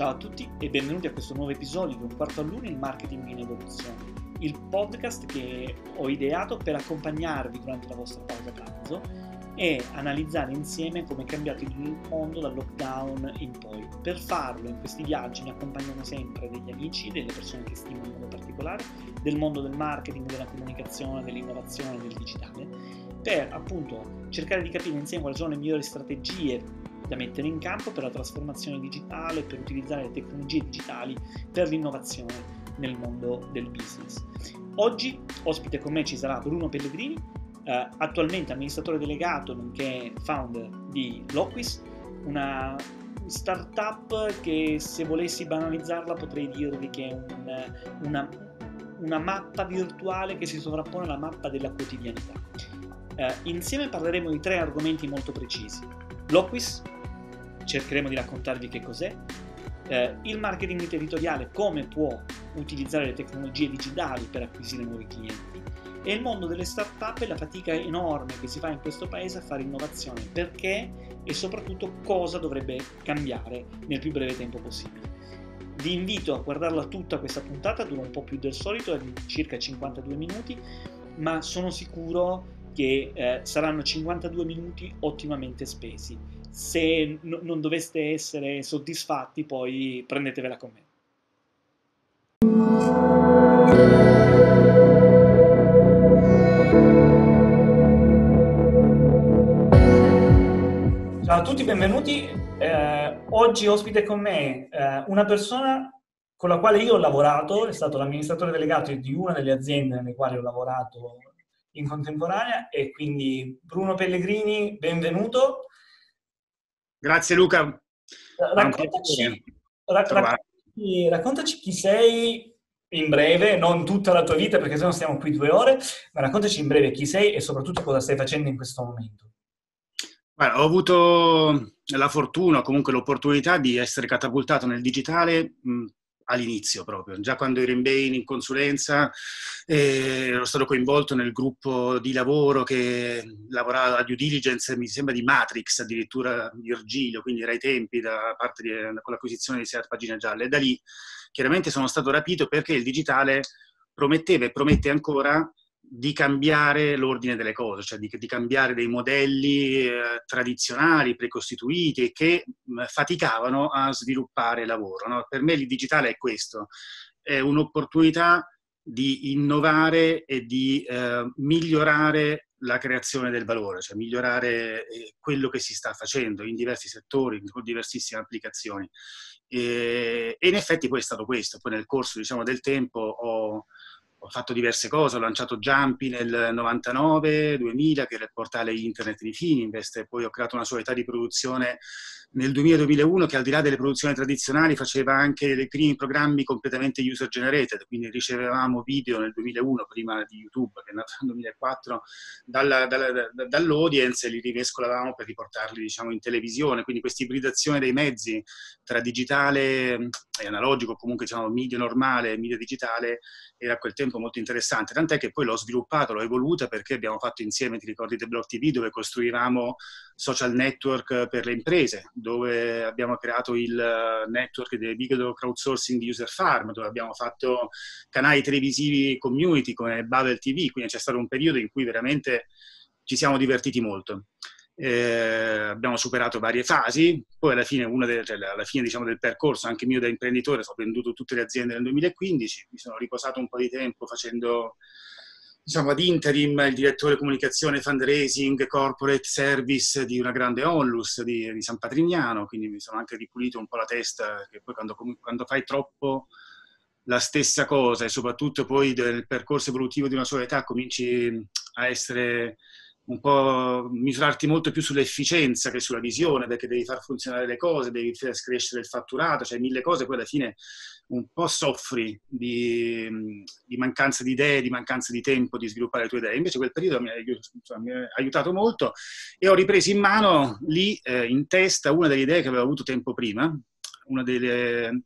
Ciao a tutti e benvenuti a questo nuovo episodio di Un quarto all'uno il marketing in evoluzione, il podcast che ho ideato per accompagnarvi durante la vostra pausa pranzo e analizzare insieme come è cambiato il mondo dal lockdown in poi. Per farlo in questi viaggi mi accompagnano sempre degli amici, delle persone che stimo in modo particolare, del mondo del marketing, della comunicazione, dell'innovazione, del digitale, per appunto cercare di capire insieme quali sono le migliori strategie da mettere in campo per la trasformazione digitale, per utilizzare le tecnologie digitali per l'innovazione nel mondo del business. Oggi ospite con me ci sarà Bruno Pellegrini, eh, attualmente amministratore delegato nonché founder di Loquis, una startup che se volessi banalizzarla potrei dirvi che è un, una, una mappa virtuale che si sovrappone alla mappa della quotidianità. Eh, insieme parleremo di tre argomenti molto precisi. Loquis, cercheremo di raccontarvi che cos'è, eh, il marketing territoriale, come può utilizzare le tecnologie digitali per acquisire nuovi clienti. E il mondo delle start-up e la fatica enorme che si fa in questo paese a fare innovazione, perché e soprattutto cosa dovrebbe cambiare nel più breve tempo possibile. Vi invito a guardarla tutta questa puntata, dura un po' più del solito, è di circa 52 minuti, ma sono sicuro che eh, saranno 52 minuti ottimamente spesi se n- non doveste essere soddisfatti, poi prendetevela con me. Ciao a tutti, benvenuti. Eh, oggi ospite con me eh, una persona con la quale io ho lavorato, è stato l'amministratore delegato di una delle aziende nelle quali ho lavorato in contemporanea e quindi Bruno Pellegrini, benvenuto. Grazie Luca. Raccontaci, raccontaci, raccontaci, chi sei in breve, non tutta la tua vita perché se no stiamo qui due ore, ma raccontaci in breve chi sei e soprattutto cosa stai facendo in questo momento. Guarda, ho avuto la fortuna, comunque l'opportunità di essere catapultato nel digitale mh, all'inizio proprio, già quando ero in Bain in consulenza eh, ero stato coinvolto nel gruppo di lavoro che lavorava a due diligence, mi sembra di Matrix addirittura Virgilio, quindi era ai tempi da parte di, con l'acquisizione di Seat Pagine Gialle e da lì chiaramente sono stato rapito perché il digitale prometteva e promette ancora di cambiare l'ordine delle cose, cioè di, di cambiare dei modelli eh, tradizionali, precostituiti, che mh, faticavano a sviluppare lavoro. No? Per me il digitale è questo, è un'opportunità di innovare e di eh, migliorare la creazione del valore, cioè migliorare eh, quello che si sta facendo in diversi settori, con diversissime applicazioni. E, e in effetti poi è stato questo. Poi nel corso diciamo, del tempo ho ho fatto diverse cose, ho lanciato Jumpy nel 99-2000, che era il portale internet di Fininvest, poi ho creato una società di produzione nel 2000-2001 che al di là delle produzioni tradizionali faceva anche i primi programmi completamente user generated, quindi ricevevamo video nel 2001, prima di YouTube, che è nato nel 2004, dalla, dalla, dall'audience e li rimescolavamo per riportarli diciamo, in televisione, quindi questa ibridazione dei mezzi tra digitale e analogico, comunque diciamo media normale e media digitale, era a quel tempo molto interessante, tant'è che poi l'ho sviluppato, l'ho evoluta perché abbiamo fatto insieme, ti ricordi, The Block TV, dove costruivamo social network per le imprese, dove abbiamo creato il network del big crowdsourcing di User Farm, dove abbiamo fatto canali televisivi community come Babel TV, quindi c'è stato un periodo in cui veramente ci siamo divertiti molto. Eh, abbiamo superato varie fasi, poi alla fine, delle, cioè alla fine diciamo, del percorso, anche mio da imprenditore, ho venduto tutte le aziende nel 2015, mi sono riposato un po' di tempo facendo diciamo, ad interim il direttore comunicazione, fundraising, corporate service di una grande onlus di, di San Patrignano, quindi mi sono anche ripulito un po' la testa, che poi quando, quando fai troppo la stessa cosa e soprattutto poi del percorso evolutivo di una società cominci a essere un po' misurarti molto più sull'efficienza che sulla visione, perché devi far funzionare le cose, devi far crescere il fatturato, cioè mille cose, poi alla fine un po' soffri di, di, mancanza di idee, di mancanza di tempo di sviluppare le tue idee. Invece quel periodo mi ha, insomma, mi ha aiutato molto e ho ripreso in mano lì eh, in testa una delle idee che avevo avuto tempo prima, una delle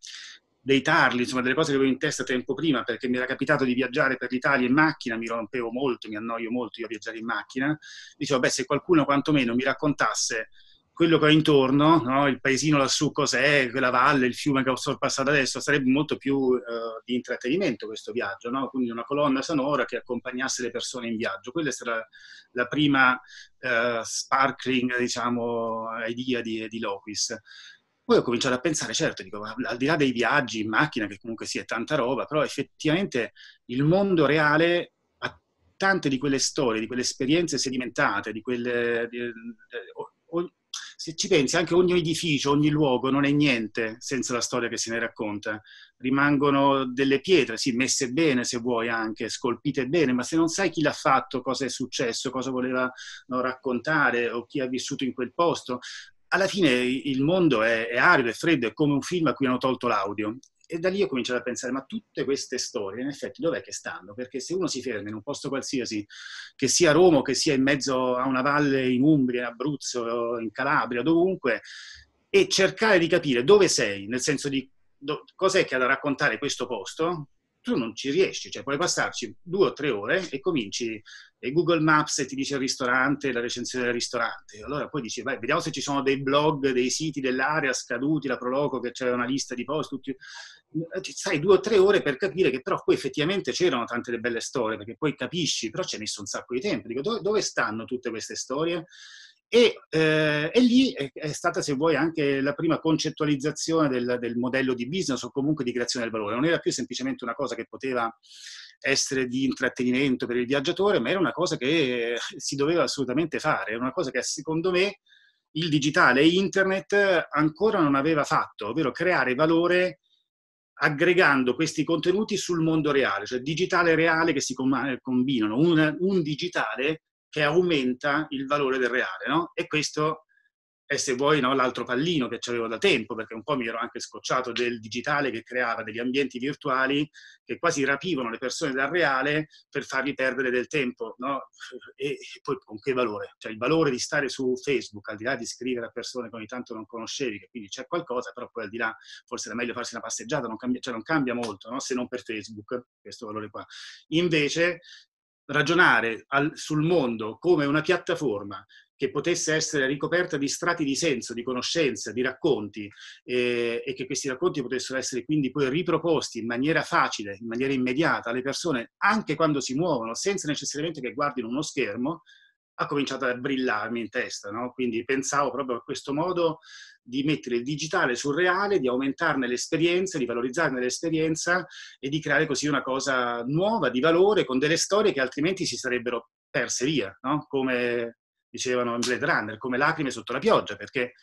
dei tarli, insomma delle cose che avevo in testa tempo prima, perché mi era capitato di viaggiare per l'Italia in macchina, mi rompevo molto, mi annoio molto io a viaggiare in macchina, dicevo, beh, se qualcuno quantomeno mi raccontasse quello che ho intorno, no? il paesino lassù cos'è, quella valle, il fiume che ho sorpassato adesso, sarebbe molto più uh, di intrattenimento questo viaggio, no? quindi una colonna sonora che accompagnasse le persone in viaggio. Quella è stata la prima uh, sparkling, diciamo, idea di, di Loquis. Poi ho cominciato a pensare, certo, dico, al di là dei viaggi in macchina, che comunque sia tanta roba, però effettivamente il mondo reale ha tante di quelle storie, di quelle esperienze sedimentate, di quelle... Di, se ci pensi, anche ogni edificio, ogni luogo non è niente senza la storia che se ne racconta. Rimangono delle pietre, sì, messe bene se vuoi anche, scolpite bene, ma se non sai chi l'ha fatto, cosa è successo, cosa voleva no, raccontare o chi ha vissuto in quel posto, alla fine il mondo è, è arido, è freddo, è come un film a cui hanno tolto l'audio. E da lì ho cominciato a pensare, ma tutte queste storie, in effetti, dov'è che stanno? Perché se uno si ferma in un posto qualsiasi, che sia a Roma, che sia in mezzo a una valle in Umbria, in Abruzzo, in Calabria, dovunque, e cercare di capire dove sei, nel senso di do, cos'è che ha da raccontare questo posto, tu non ci riesci, cioè puoi passarci due o tre ore e cominci e Google Maps ti dice il ristorante, la recensione del ristorante, allora poi dici, vai, vediamo se ci sono dei blog, dei siti dell'area scaduti, la Proloco che c'è una lista di post, tutti... sai due o tre ore per capire che però poi effettivamente c'erano tante belle storie, perché poi capisci, però ci hai messo un sacco di tempo, dico, dove, dove stanno tutte queste storie? E, eh, e, lì è, è, stata, se vuoi, anche la prima concettualizzazione del, del, modello di business o comunque di creazione del valore. Non era più semplicemente una cosa che poteva essere di intrattenimento per il viaggiatore, ma era una cosa che si doveva assolutamente fare, era una cosa che secondo me il digitale e internet ancora non aveva fatto, ovvero creare valore aggregando questi contenuti sul mondo reale, cioè digitale reale che si combinano, un, un digitale che aumenta il valore del reale, no? E questo è, se vuoi, no, l'altro pallino che avevo da tempo, perché un po' mi ero anche scocciato del digitale che creava degli ambienti virtuali che quasi rapivano le persone dal reale per fargli perdere del tempo, no? E, poi con che valore? Cioè il valore di stare su Facebook, al di là di scrivere a persone che ogni tanto non conoscevi, che quindi c'è qualcosa, però poi al di là forse era meglio farsi una passeggiata, non cambia, cioè non cambia molto, no? se non per Facebook, questo valore qua. Invece ragionare al, sul mondo come una piattaforma che potesse essere ricoperta di strati di senso, di conoscenza, di racconti eh, e che questi racconti potessero essere quindi poi riproposti in maniera facile, in maniera immediata alle persone, anche quando si muovono, senza necessariamente che guardino uno schermo, ha cominciato a brillarmi in testa. No? Quindi pensavo proprio a questo modo di mettere il digitale sul reale, di aumentarne l'esperienza, di valorizzarne l'esperienza e di creare così una cosa nuova, di valore, con delle storie che altrimenti si sarebbero perse via, no? come dicevano in Blade Runner, come lacrime sotto la pioggia, perché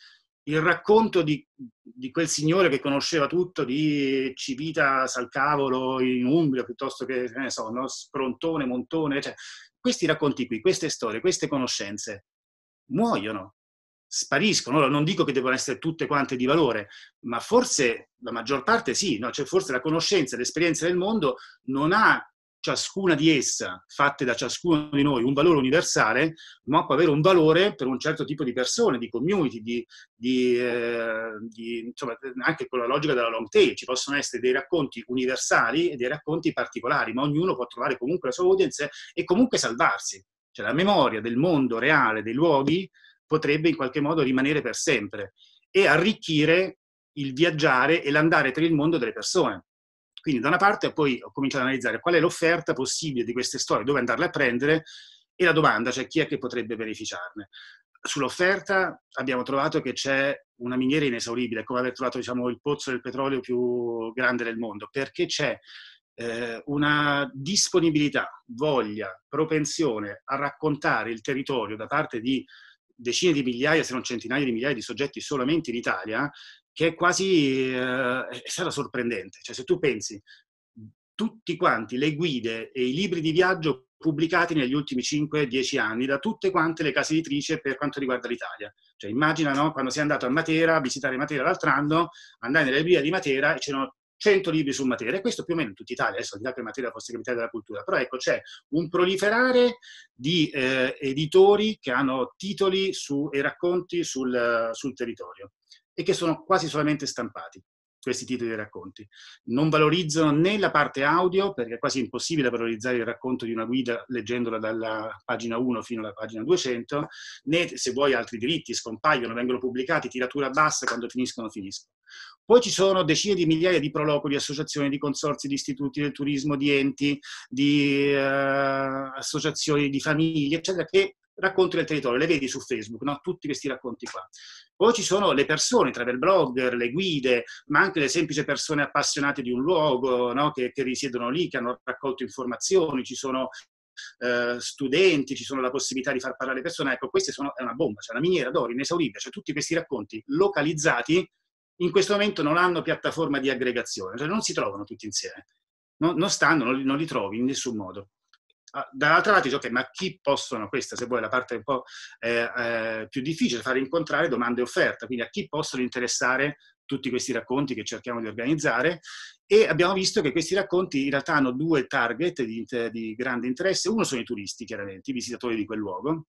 il racconto di, di, quel signore che conosceva tutto di Civita Salcavolo in Umbria piuttosto che, che ne so, no? Scrontone, Montone, cioè, questi racconti qui, queste storie, queste conoscenze muoiono, spariscono. Ora, non dico che devono essere tutte quante di valore, ma forse la maggior parte sì, no? cioè, forse la conoscenza, l'esperienza del mondo non ha ciascuna di essa, fatte da ciascuno di noi, un valore universale, ma può avere un valore per un certo tipo di persone, di community, di, di, eh, di, insomma, anche con la logica della long tail. Ci possono essere dei racconti universali e dei racconti particolari, ma ognuno può trovare comunque la sua audience e comunque salvarsi. Cioè la memoria del mondo reale, dei luoghi, potrebbe in qualche modo rimanere per sempre e arricchire il viaggiare e l'andare per il mondo delle persone. Quindi da una parte poi ho cominciato ad analizzare qual è l'offerta possibile di queste storie, dove andarle a prendere e la domanda, cioè chi è che potrebbe beneficiarne. Sull'offerta abbiamo trovato che c'è una miniera inesauribile, come aver trovato diciamo, il pozzo del petrolio più grande del mondo, perché c'è eh, una disponibilità, voglia, propensione a raccontare il territorio da parte di decine di migliaia, se non centinaia di migliaia di soggetti solamente in Italia, che è quasi, eh, è stata sorprendente. Cioè se tu pensi, tutti quanti le guide e i libri di viaggio pubblicati negli ultimi 5-10 anni da tutte quante le case editrici per quanto riguarda l'Italia. Cioè immagina no, quando sei andato a Matera, a visitare Matera l'altro anno, andai nelle librerie di Matera e c'erano 100 libri su Matera, e questo più o meno in tutta Italia, adesso al di là che Matera fosse capitale della cultura, però ecco c'è un proliferare di eh, editori che hanno titoli su, e racconti sul, sul territorio e che sono quasi solamente stampati. questi titoli di racconti. Non valorizzano né la parte audio, perché è quasi impossibile valorizzare il racconto di una guida leggendola dalla pagina 1 fino alla pagina 200, né se vuoi altri diritti, scompaiono, vengono pubblicati, tiratura bassa, quando finiscono, finiscono. Poi ci sono decine di migliaia di proloqui, di associazioni, di consorzi, di istituti del turismo, di enti, di eh, associazioni, di famiglie, eccetera, che racconti del territorio, le vedi su Facebook, no? tutti questi racconti qua. Poi ci sono le persone, travel blogger, le guide, ma anche le semplici persone appassionate di un luogo, no? che, che, risiedono lì, che hanno raccolto informazioni, ci sono eh, studenti, ci sono la possibilità di far parlare le persone. Ecco, questa è una bomba, c'è cioè una miniera d'oro inesauribile, cioè tutti questi racconti localizzati in questo momento non hanno piattaforma di aggregazione, cioè non si trovano tutti insieme, non, non stanno, non li, non li trovi in nessun modo. Ah, dall'altra parte dice, ok, ma chi possono, questa se vuoi la parte un po' eh, eh, più difficile, fare incontrare domande e offerta, quindi a chi possono interessare tutti questi racconti che cerchiamo di organizzare? E abbiamo visto che questi racconti in realtà hanno due target di, di grande interesse, uno sono i turisti chiaramente, i visitatori di quel luogo,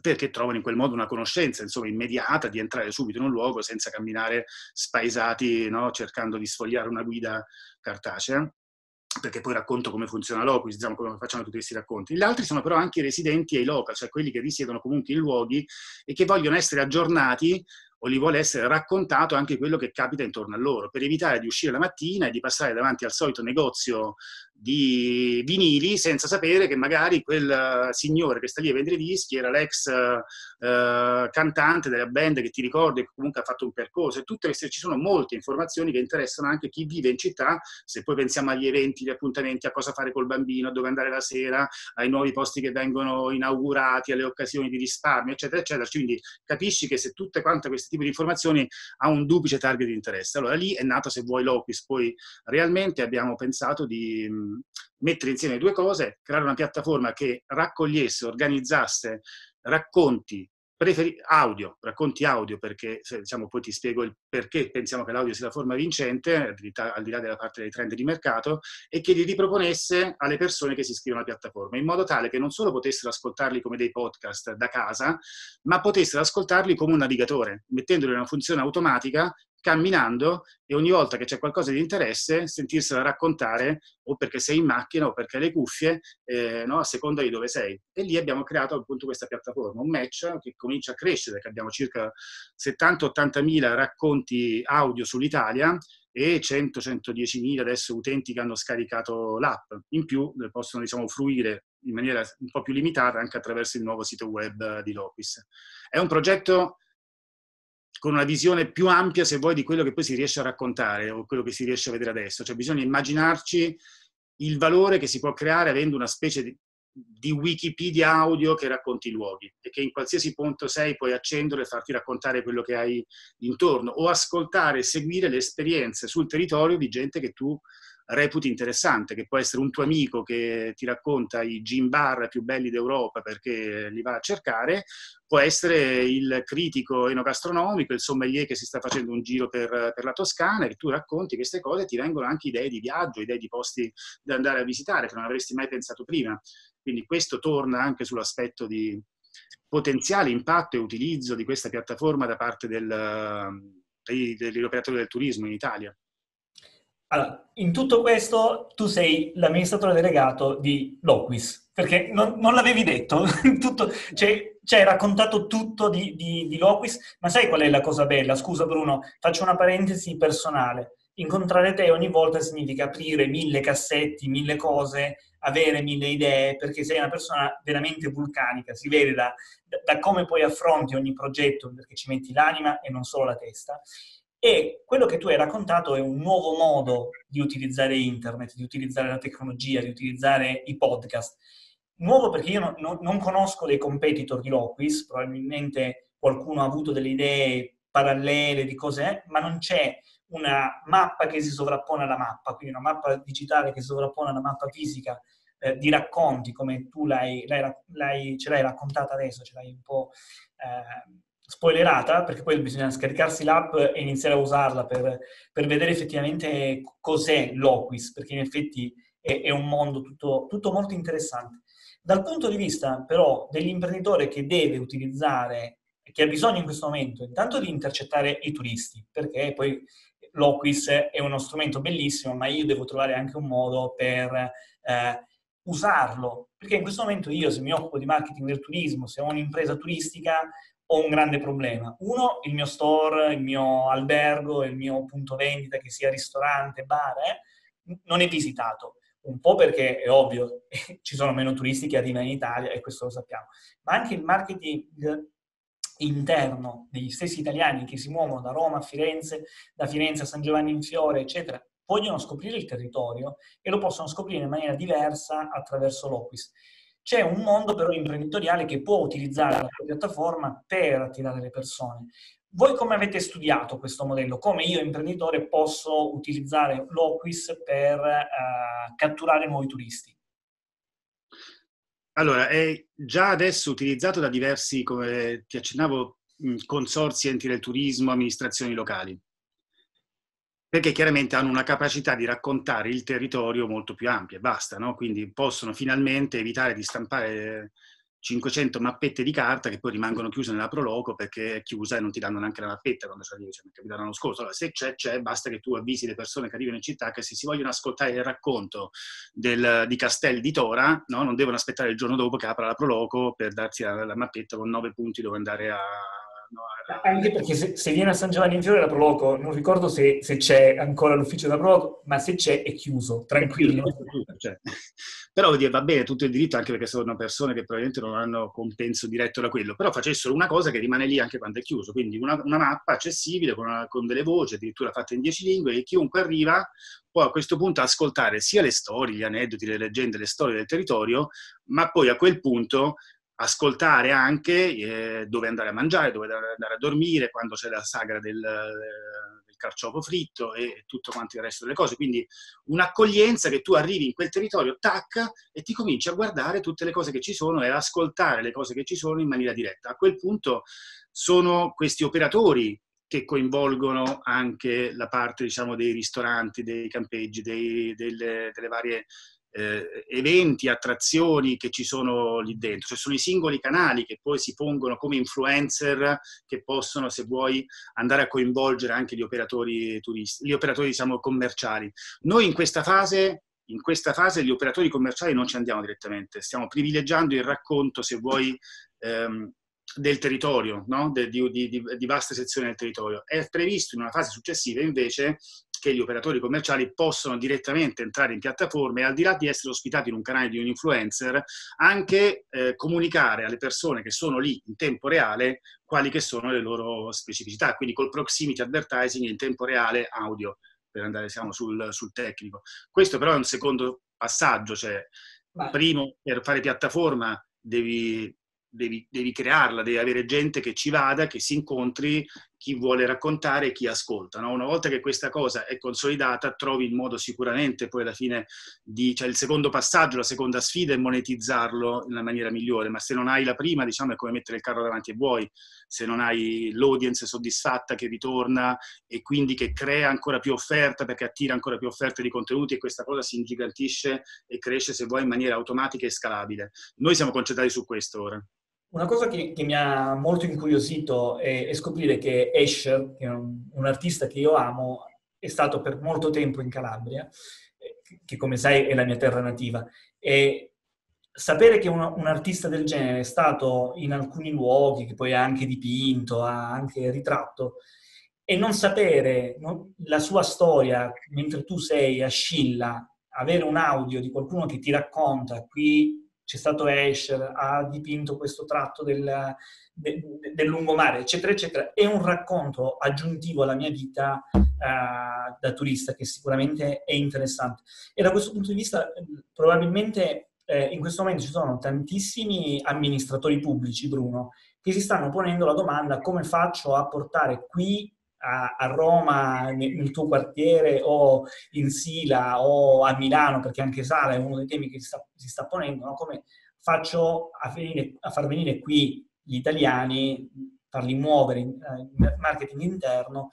perché trovano in quel modo una conoscenza insomma, immediata di entrare subito in un luogo senza camminare spaesati no? cercando di sfogliare una guida cartacea perché poi racconto come funziona l'Ocus, diciamo come facciamo tutti questi racconti. Gli altri sono però anche i residenti e i local, cioè quelli che risiedono comunque in luoghi e che vogliono essere aggiornati o gli vuole essere raccontato anche quello che capita intorno a loro, per evitare di uscire la mattina e di passare davanti al solito negozio di vinili senza sapere che magari quel eh, signore che sta lì a vendere dischi era l'ex uh, cantante della band che ti ricordi che comunque ha fatto un percorso. E tutte queste ci sono molte informazioni che interessano anche chi vive in città. Se poi pensiamo agli eventi, agli appuntamenti, a cosa fare col bambino, a dove andare la sera, ai nuovi posti che vengono inaugurati, alle occasioni di risparmio eccetera eccetera, quindi capisci che se tutte quante queste tipi di informazioni ha un duplice target di interesse. Allora lì è nato, se vuoi, Locus. Poi realmente abbiamo pensato di mettere insieme due cose, creare una piattaforma che raccogliesse, organizzasse racconti preferi- audio, racconti audio, perché diciamo, poi ti spiego il perché pensiamo che l'audio sia la forma vincente, al di là della parte dei trend di mercato, e che li riproponesse alle persone che si iscrivono alla piattaforma, in modo tale che non solo potessero ascoltarli come dei podcast da casa, ma potessero ascoltarli come un navigatore, mettendoli in una funzione automatica camminando e ogni volta che c'è qualcosa di interesse sentirsela raccontare o perché sei in macchina o perché hai le cuffie, eh, no? a seconda di dove sei. E lì abbiamo creato appunto questa piattaforma, un match che comincia a crescere, che abbiamo circa 70-80 mila racconti audio sull'Italia e 100-110 mila adesso utenti che hanno scaricato l'app. In più eh, possono diciamo, fruire in maniera un po' più limitata anche attraverso il nuovo sito web di Lopis. È un progetto con una visione più ampia, se vuoi, di quello che poi si riesce a raccontare o quello che si riesce a vedere adesso. Cioè bisogna immaginarci il valore che si può creare avendo una specie di, di Wikipedia audio che racconti i luoghi e che in qualsiasi punto sei puoi accenderlo e farti raccontare quello che hai intorno o ascoltare e seguire le esperienze sul territorio di gente che tu reputi interessante, che può essere un tuo amico che ti racconta i gin bar più belli d'Europa perché li va a cercare, può essere il critico enogastronomico, il sommelier che si sta facendo un giro per, per la Toscana e tu racconti queste cose e ti vengono anche idee di viaggio, idee di posti da andare a visitare che non avresti mai pensato prima. Quindi questo torna anche sull'aspetto di potenziale impatto e utilizzo di questa piattaforma da parte del, degli operatori del turismo in Italia. Allora, in tutto questo tu sei l'amministratore delegato di Loquis, perché non, non l'avevi detto, tutto, cioè, ci hai raccontato tutto di, di, di Loquis, ma sai qual è la cosa bella? Scusa Bruno, faccio una parentesi personale. Incontrare te ogni volta significa aprire mille cassetti, mille cose, avere mille idee, perché sei una persona veramente vulcanica, si vede da, da come poi affronti ogni progetto, perché ci metti l'anima e non solo la testa. E quello che tu hai raccontato è un nuovo modo di utilizzare internet, di utilizzare la tecnologia, di utilizzare i podcast. Nuovo perché io non, non, non conosco dei competitor di Loquis, probabilmente qualcuno ha avuto delle idee parallele di cose, ma non c'è una mappa che si sovrappone alla mappa, quindi una mappa digitale che si sovrappone alla mappa fisica eh, di racconti, come tu l'hai, l'hai, l'hai, ce l'hai raccontata adesso, ce l'hai un po' eh, spoilerata, perché poi bisogna scaricarsi l'app e iniziare a usarla per, per vedere effettivamente cos'è l'Oquis, perché in effetti è, è un mondo tutto, tutto, molto interessante. Dal punto di vista però dell'imprenditore che deve utilizzare, che ha bisogno in questo momento intanto di intercettare i turisti, perché poi l'Oquis è uno strumento bellissimo, ma io devo trovare anche un modo per eh, usarlo. Perché in questo momento io, se mi occupo di marketing del turismo, se ho un'impresa turistica, ho un grande problema. Uno, il mio store, il mio albergo, il mio punto vendita, che sia ristorante, bar, eh, non è visitato. Un po' perché è ovvio, ci sono meno turisti che arrivano in Italia e questo lo sappiamo, ma anche il marketing interno degli stessi italiani che si muovono da Roma a Firenze, da Firenze a San Giovanni in Fiore, eccetera, vogliono scoprire il territorio e lo possono scoprire in maniera diversa attraverso l'Oquis. C'è un mondo però imprenditoriale che può utilizzare la piattaforma per attirare le persone. Voi come avete studiato questo modello? Come io imprenditore posso utilizzare l'Oquis per uh, catturare nuovi turisti? Allora, è già adesso utilizzato da diversi, come ti accennavo, consorzi, enti del turismo, amministrazioni locali perché chiaramente hanno una capacità di raccontare il territorio molto più ampia e basta, no? quindi possono finalmente evitare di stampare 500 mappette di carta che poi rimangono chiuse nella Proloco perché è chiusa e non ti danno neanche la mappetta quando ci arrivi, cioè, mi è l'anno scorso. Allora, se c'è, c'è, basta che tu avvisi le persone che arrivano in città che se si vogliono ascoltare il racconto del, di Castel di Tora, no? non devono aspettare il giorno dopo che apra la Proloco per darti la, la mappetta con nove punti dove andare a, No, Anche perché se, se, viene a San Giovanni in Fiore la Proloco, non ricordo se, se, c'è ancora l'ufficio della Proloco, ma se c'è è chiuso, tranquillo. Cioè. Però vuol dire, va bene tutto il diritto, anche perché sono persone che probabilmente non hanno compenso diretto da quello, però facessero una cosa che rimane lì anche quando è chiuso, quindi una, una mappa accessibile con, una, con, delle voci, addirittura fatta in dieci lingue, e chiunque arriva può a questo punto ascoltare sia le storie, gli aneddoti, le leggende, le storie del territorio, ma poi a quel punto ascoltare anche eh, dove andare a mangiare, dove andare a dormire, quando c'è la sagra del, del, carciofo fritto e tutto quanto il resto delle cose. Quindi un'accoglienza che tu arrivi in quel territorio, tac, e ti cominci a guardare tutte le cose che ci sono e ad ascoltare le cose che ci sono in maniera diretta. A quel punto sono questi operatori che coinvolgono anche la parte diciamo, dei ristoranti, dei campeggi, dei, delle, delle varie eh, eventi, attrazioni che ci sono lì dentro, cioè sono i singoli canali che poi si pongono come influencer che possono, se vuoi, andare a coinvolgere anche gli operatori turisti, gli operatori diciamo commerciali. Noi in questa fase in questa fase gli operatori commerciali non ci andiamo direttamente, stiamo privilegiando il racconto, se vuoi, ehm, del territorio, no? de, di, di, di, vaste sezioni del territorio. È previsto in una fase successiva invece che gli operatori commerciali possono direttamente entrare in piattaforme e al di là di essere ospitati in un canale di un influencer, anche eh, comunicare alle persone che sono lì in tempo reale quali che sono le loro specificità, quindi col proximity advertising in tempo reale audio, per andare siamo sul, sul tecnico. Questo però è un secondo passaggio, cioè Beh. primo per fare piattaforma devi Devi, devi, crearla, devi avere gente che ci vada, che si incontri, chi vuole raccontare e chi ascolta. No? Una volta che questa cosa è consolidata, trovi il modo sicuramente poi alla fine di, cioè il secondo passaggio, la seconda sfida è monetizzarlo nella maniera migliore, ma se non hai la prima, diciamo, è come mettere il carro davanti ai buoi, se non hai l'audience soddisfatta che ritorna e quindi che crea ancora più offerta perché attira ancora più offerte di contenuti e questa cosa si ingigantisce e cresce, se vuoi, in maniera automatica e scalabile. Noi siamo concentrati su questo ora. Una cosa che, che, mi ha molto incuriosito è, è scoprire che Escher, che è un, un, artista che io amo, è stato per molto tempo in Calabria, eh, che come sai è la mia terra nativa. E sapere che un, un, artista del genere è stato in alcuni luoghi, che poi ha anche dipinto, ha anche ritratto, e non sapere no, la sua storia mentre tu sei a Scilla, avere un audio di qualcuno che ti racconta qui c'è stato Escher, ha dipinto questo tratto del, de, del lungomare, eccetera, eccetera. È un racconto aggiuntivo alla mia vita uh, da turista che sicuramente è interessante. E da questo punto di vista, probabilmente eh, in questo momento ci sono tantissimi amministratori pubblici, Bruno, che si stanno ponendo la domanda come faccio a portare qui a, a Roma, nel, nel, tuo quartiere, o in Sila, o a Milano, perché anche Sala è uno dei temi che si sta, si sta ponendo, no? come faccio a, venire, a, far venire qui gli italiani, farli muovere in uh, marketing interno,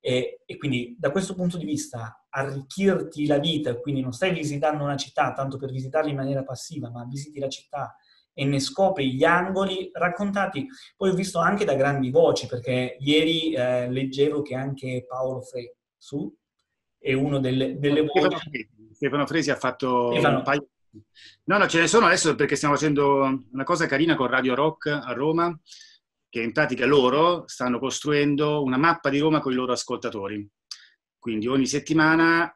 e, e, quindi da questo punto di vista arricchirti la vita, quindi non stai visitando una città tanto per visitarla in maniera passiva, ma visiti la città e ne scopri gli angoli raccontati, poi ho visto anche da grandi voci, perché ieri eh, leggevo che anche Paolo Fre, su, è uno delle, delle Stefano Fresi, Stefano Fresi ha fatto Stefano. un paio No, no, ce ne sono adesso perché stiamo facendo una cosa carina con Radio Rock a Roma, che in pratica loro stanno costruendo una mappa di Roma con i loro ascoltatori. Quindi ogni settimana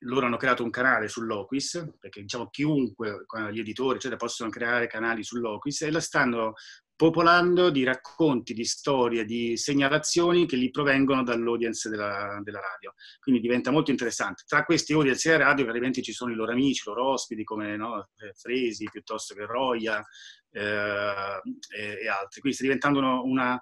loro hanno creato un canale sull'Oquis, perché diciamo chiunque, gli editori, eccetera, possono creare canali sull'Oquis e la stanno popolando di racconti, di storie, di segnalazioni che gli provengono dall'audience della, della, radio. Quindi diventa molto interessante. Tra questi audience della radio ovviamente ci sono i loro amici, i loro ospiti come no, Fresi piuttosto che Roia eh, e, e, altri. Quindi sta diventando una,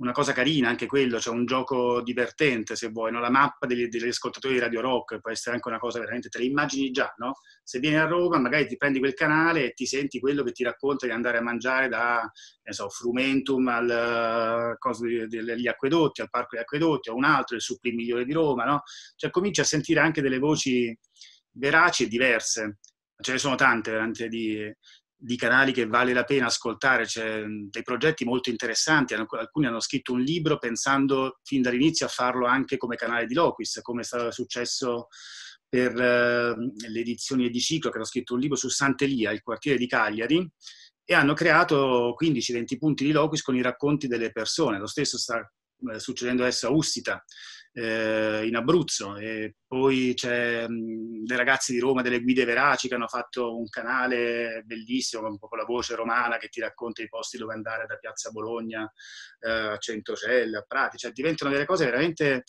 una cosa carina anche quello, cioè un gioco divertente se vuoi, no? la mappa degli, degli, ascoltatori di Radio Rock può essere anche una cosa veramente, te le immagini già, no? Se vieni a Roma magari ti prendi quel canale e ti senti quello che ti racconta di andare a mangiare da, so, Frumentum al coso degli acquedotti, al parco degli acquedotti, o un altro, il suppli migliore di Roma, no? Cioè cominci a sentire anche delle voci veraci e diverse. Ce ne sono tante veramente di, di canali che vale la pena ascoltare, c'è dei progetti molto interessanti, alcuni hanno scritto un libro pensando fin dall'inizio a farlo anche come canale di Loquis, come è successo per eh, le edizioni di ciclo, che hanno scritto un libro su Sant'Elia, il quartiere di Cagliari, e hanno creato 15-20 punti di Loquis con i racconti delle persone. Lo stesso sta eh, succedendo adesso a Ussita, eh, in Abruzzo e poi c'è mh, dei ragazzi di Roma, delle guide veraci che hanno fatto un canale bellissimo con la voce romana che ti racconta i posti dove andare da Piazza Bologna eh, a Centocelle, a Prati, cioè diventano delle cose veramente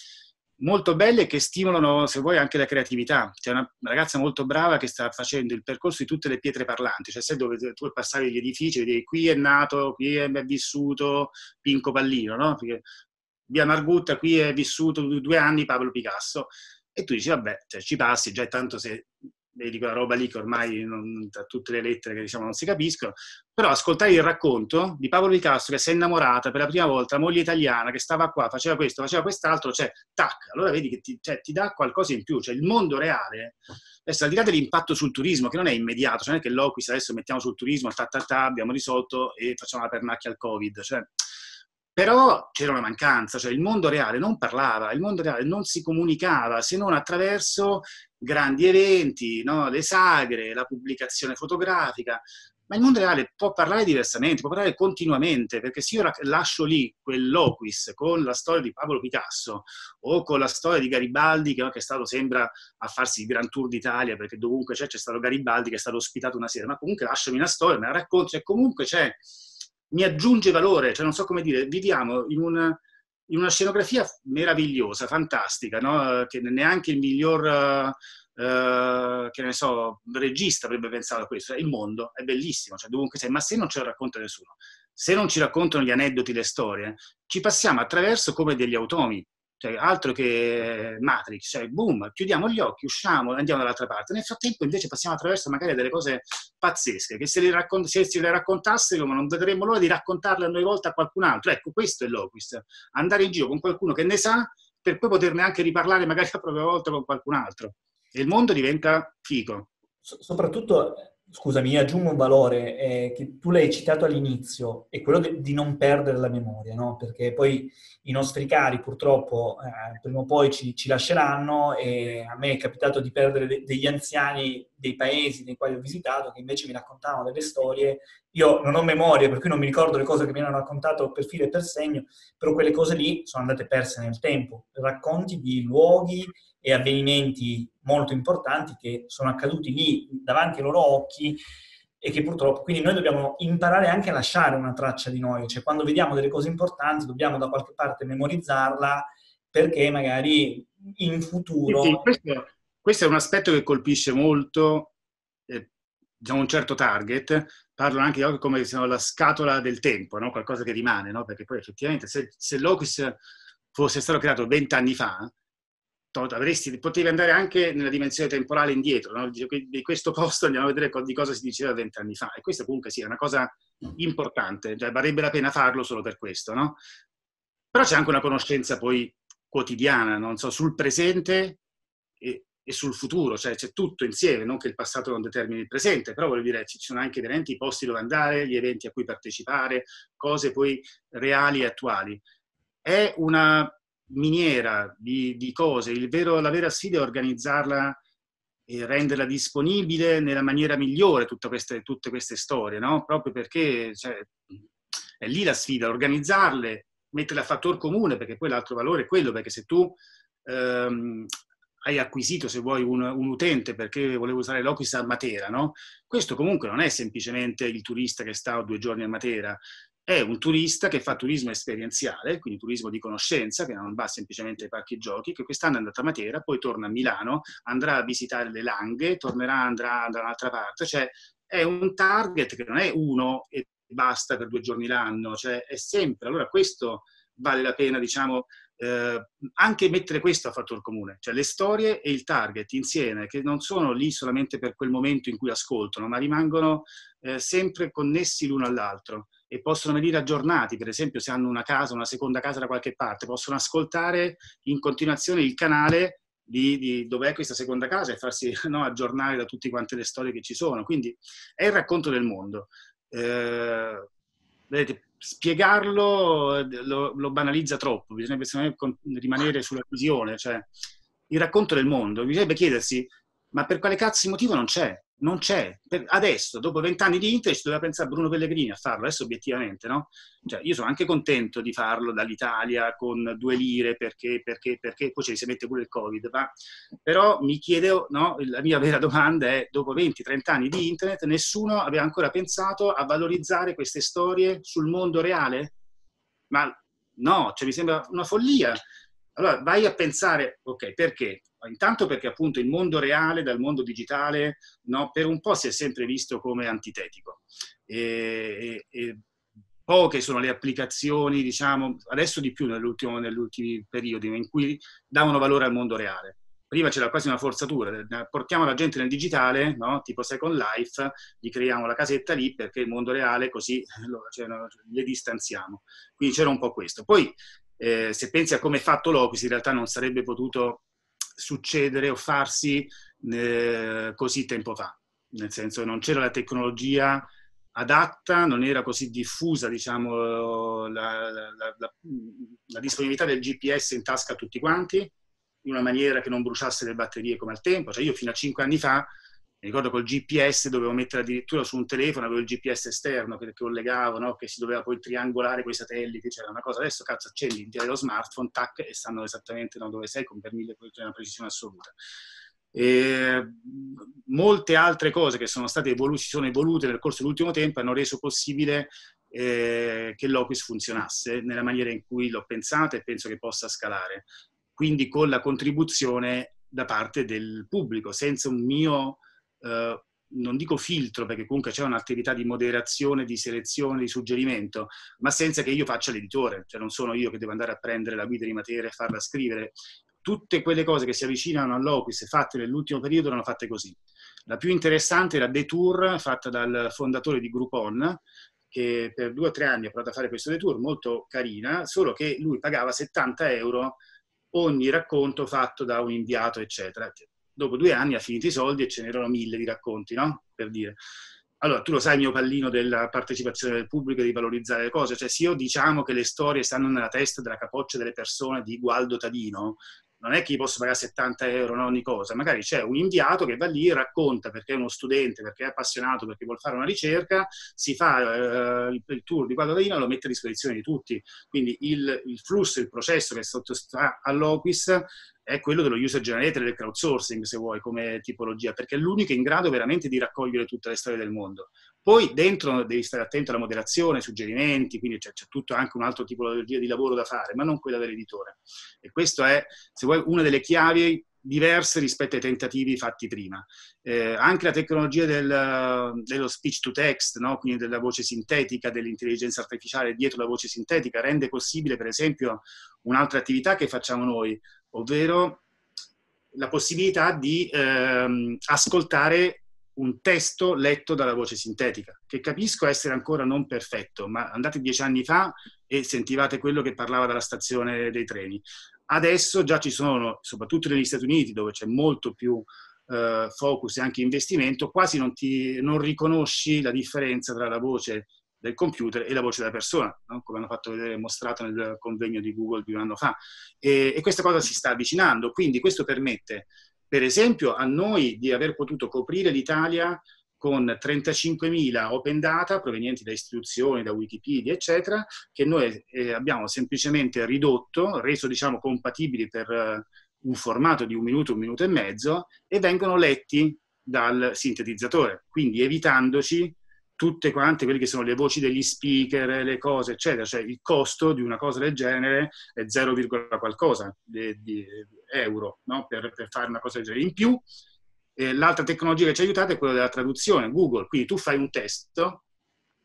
molto belle che stimolano, se vuoi, anche la creatività. C'è una ragazza molto brava che sta facendo il percorso di tutte le pietre parlanti, cioè sai dove tu passavi gli edifici, vedi qui è nato, qui è vissuto Pinco Pallino, no? Perché via Margutta, qui è vissuto due anni Pablo Picasso. E tu dici, vabbè, cioè, ci passi, già tanto se vedi quella roba lì che ormai non, tra tutte le lettere che diciamo non si capiscono, però ascoltare il racconto di Paolo Picasso che si è innamorata per la prima volta, la moglie italiana che stava qua, faceva questo, faceva quest'altro, cioè, tac, allora vedi che ti, cioè, ti dà qualcosa in più, cioè il mondo reale, adesso al di là dell'impatto sul turismo, che non è immediato, cioè non è che l'Oquis adesso mettiamo sul turismo, ta, ta, ta, abbiamo risolto e facciamo la pernacchia al Covid, cioè però c'era una mancanza, cioè il mondo reale non parlava, il mondo reale non si comunicava se non attraverso grandi eventi, no? le sagre, la pubblicazione fotografica, ma il mondo reale può parlare diversamente, può parlare continuamente, perché se io lascio lì quell'Oquis con la storia di Pablo Picasso o con la storia di Garibaldi, che, è stato, sembra a farsi il Grand Tour d'Italia, perché dovunque c'è, c'è stato Garibaldi che è stato ospitato una sera, ma comunque lasciami una storia, me la racconti, e comunque c'è mi aggiunge valore, cioè non so come dire, viviamo in una, in una scenografia meravigliosa, fantastica, no? che neanche il miglior, uh, che ne so, regista avrebbe pensato a questo, il mondo è bellissimo, cioè dovunque sei, ma se non ce lo racconta nessuno, se non ci raccontano gli aneddoti, le storie, ci passiamo attraverso come degli automi, cioè, altro che Matrix, cioè, boom, chiudiamo gli occhi, usciamo, andiamo dall'altra parte. Nel frattempo invece passiamo attraverso magari delle cose pazzesche, che se, le, raccont- se le raccontassero non vedremmo l'ora di raccontarle a noi volte a qualcun altro. Ecco, questo è l'Oquist, andare in giro con qualcuno che ne sa per poi poterne anche riparlare magari a propria volta con qualcun altro. E il mondo diventa figo. So- soprattutto scusami, aggiungo un valore eh, che tu l'hai citato all'inizio, è quello de- di non perdere la memoria, no? Perché poi i nostri cari purtroppo eh, prima o poi ci, ci, lasceranno e a me è capitato di perdere de- degli anziani dei paesi nei quali ho visitato che invece mi raccontavano delle storie. Io non ho memoria, per cui non mi ricordo le cose che mi hanno raccontato per filo e per segno, però quelle cose lì sono andate perse nel tempo. Racconti di luoghi e avvenimenti molto importanti che sono accaduti lì davanti ai loro occhi e che purtroppo, quindi noi dobbiamo imparare anche a lasciare una traccia di noi, cioè quando vediamo delle cose importanti dobbiamo da qualche parte memorizzarla perché magari in futuro... Sì, questo, questo, è un aspetto che colpisce molto eh, diciamo un certo target, parlano anche di come diciamo, la scatola del tempo, no? qualcosa che rimane, no? perché poi effettivamente se, se Locus fosse stato creato vent'anni fa, avresti, potevi andare anche nella dimensione temporale indietro, no? di questo posto andiamo a vedere di cosa si diceva vent'anni fa. E questo comunque sì, è una cosa importante, cioè varrebbe la pena farlo solo per questo, no? Però c'è anche una conoscenza poi quotidiana, non so, sul presente e, e, sul futuro, cioè c'è tutto insieme, non che il passato non determini il presente, però voglio dire, ci sono anche veramente i posti dove andare, gli eventi a cui partecipare, cose poi reali e attuali. È una miniera di, di cose, vero, la vera sfida è organizzarla e renderla disponibile nella maniera migliore tutte queste, tutte queste storie, no? proprio perché cioè, è lì la sfida, organizzarle, metterle a fattor comune, perché poi l'altro valore è quello, perché se tu ehm, hai acquisito, se vuoi, un, un, utente perché volevo usare l'Oquis a Matera, no? Questo comunque non è semplicemente il turista che sta due giorni a Matera, è un turista che fa turismo esperienziale, quindi turismo di conoscenza, che non va semplicemente ai parchi giochi, che quest'anno è andato a Matera, poi torna a Milano, andrà a visitare le Langhe, tornerà, andrà da un'altra parte, cioè è un target che non è uno e basta per due giorni l'anno, cioè è sempre, allora questo vale la pena, diciamo, eh, anche mettere questo a fattor comune, cioè le storie e il target insieme, che non sono lì solamente per quel momento in cui ascoltano, ma rimangono eh, sempre connessi l'uno all'altro e possono venire aggiornati, per esempio se hanno una casa, una seconda casa da qualche parte, possono ascoltare in continuazione il canale di, di dov'è questa seconda casa e farsi no, aggiornare da tutte quante le storie che ci sono. Quindi è il racconto del mondo. Eh, vedete, spiegarlo lo, lo, banalizza troppo, bisognerebbe rimanere sulla visione, cioè il racconto del mondo. Bisognerebbe chiedersi, ma per quale cazzo di motivo non c'è? Non c'è. adesso, dopo vent'anni di Inter, ci doveva pensare Bruno Pellegrini a farlo, adesso obiettivamente, no? Cioè, io sono anche contento di farlo dall'Italia con due lire, perché, perché, perché poi ci si mette pure il Covid, ma, però mi chiedo, no? La mia vera domanda è, dopo 20-30 anni di Internet, nessuno aveva ancora pensato a valorizzare queste storie sul mondo reale? Ma no, cioè, mi sembra una follia. Allora vai a pensare, ok, perché? Intanto perché appunto il mondo reale dal mondo digitale no, per un po' si è sempre visto come antitetico. E, e, e poche sono le applicazioni, diciamo, adesso di più nell'ultimo, negli ultimi periodi, in cui davano valore al mondo reale. Prima c'era quasi una forzatura, portiamo la gente nel digitale, no? tipo Second Life, gli creiamo la casetta lì perché il mondo reale così cioè, le distanziamo. Quindi c'era un po' questo. Poi eh, se pensi a come è fatto l'Ocus, in realtà non sarebbe potuto succedere o farsi eh, così tempo fa, nel senso non c'era la tecnologia adatta, non era così diffusa diciamo, la, la, la, la, disponibilità del GPS in tasca a tutti quanti, in una maniera che non bruciasse le batterie come al tempo. Cioè io fino a cinque anni fa mi ricordo col GPS dovevo mettere addirittura su un telefono, avevo il GPS esterno che, che collegavo, no? che si doveva poi triangolare con i satelliti, c'era una cosa, adesso cazzo accendi lo smartphone, tac, e sanno esattamente no, dove sei con per mille una precisione assoluta. E molte altre cose che sono state evolu- si sono evolute nel corso dell'ultimo tempo hanno reso possibile eh, che l'Ocus funzionasse nella maniera in cui l'ho pensata e penso che possa scalare. Quindi con la contribuzione da parte del pubblico, senza un mio eh, non dico filtro, perché comunque c'è un'attività di moderazione, di selezione, di suggerimento, ma senza che io faccia l'editore, cioè non sono io che devo andare a prendere la guida di Matera e farla scrivere. Tutte quelle cose che si avvicinano all'Opis fatte nell'ultimo periodo erano fatte così. La più interessante era Detour, fatta dal fondatore di Groupon, che per due o tre anni ha provato a fare questo detour, molto carina, solo che lui pagava 70 euro ogni racconto fatto da un inviato, eccetera dopo due anni ha finito i soldi e ce n'erano mille di racconti, no? Per dire. Allora, tu lo sai il mio pallino della partecipazione del pubblico e di valorizzare le cose, cioè se io diciamo che le storie stanno nella testa della capoccia delle persone di Gualdo Tadino, non è che gli posso pagare 70 euro no, ogni cosa, magari c'è un inviato che va lì racconta perché è uno studente, perché è appassionato, perché vuole fare una ricerca, si fa eh, il, tour di Tadino e lo mette a disposizione di tutti. Quindi il, il flusso, il processo che sottostà all'Oquis è quello dello user generated del crowdsourcing, se vuoi, come tipologia, perché è l'unico in grado veramente di raccogliere tutte le storie del mondo. Poi dentro devi stare attento alla moderazione, suggerimenti, quindi c'è, c'è tutto anche un altro tipologia di lavoro da fare, ma non quella dell'editore. E questo è, se vuoi, una delle chiavi diverse rispetto ai tentativi fatti prima. Eh, anche la tecnologia del, dello speech to text, no? quindi della voce sintetica, dell'intelligenza artificiale dietro la voce sintetica, rende possibile, per esempio, un'altra attività che facciamo noi, ovvero la possibilità di ehm, ascoltare un testo letto dalla voce sintetica, che capisco essere ancora non perfetto, ma andate dieci anni fa e sentivate quello che parlava dalla stazione dei treni. Adesso già ci sono, soprattutto negli Stati Uniti, dove c'è molto più eh, focus e anche investimento, quasi non, ti, non riconosci la differenza tra la voce del computer e la voce della persona, no? come hanno fatto vedere mostrato nel convegno di Google di un anno fa. E, e questa cosa si sta avvicinando, quindi questo permette, per esempio, a noi di aver potuto coprire l'Italia con 35.000 open data provenienti da istituzioni, da Wikipedia, eccetera, che noi eh, abbiamo semplicemente ridotto, reso diciamo compatibili per uh, un formato di un minuto, un minuto e mezzo, e vengono letti dal sintetizzatore, quindi evitandoci tutte quante quelle che sono le voci degli speaker, le cose, eccetera. Cioè il costo di una cosa del genere è 0, qualcosa di, di euro no? per, per, fare una cosa del genere. In più, eh, l'altra tecnologia che ci ha aiutato è quella della traduzione, Google. Quindi tu fai un testo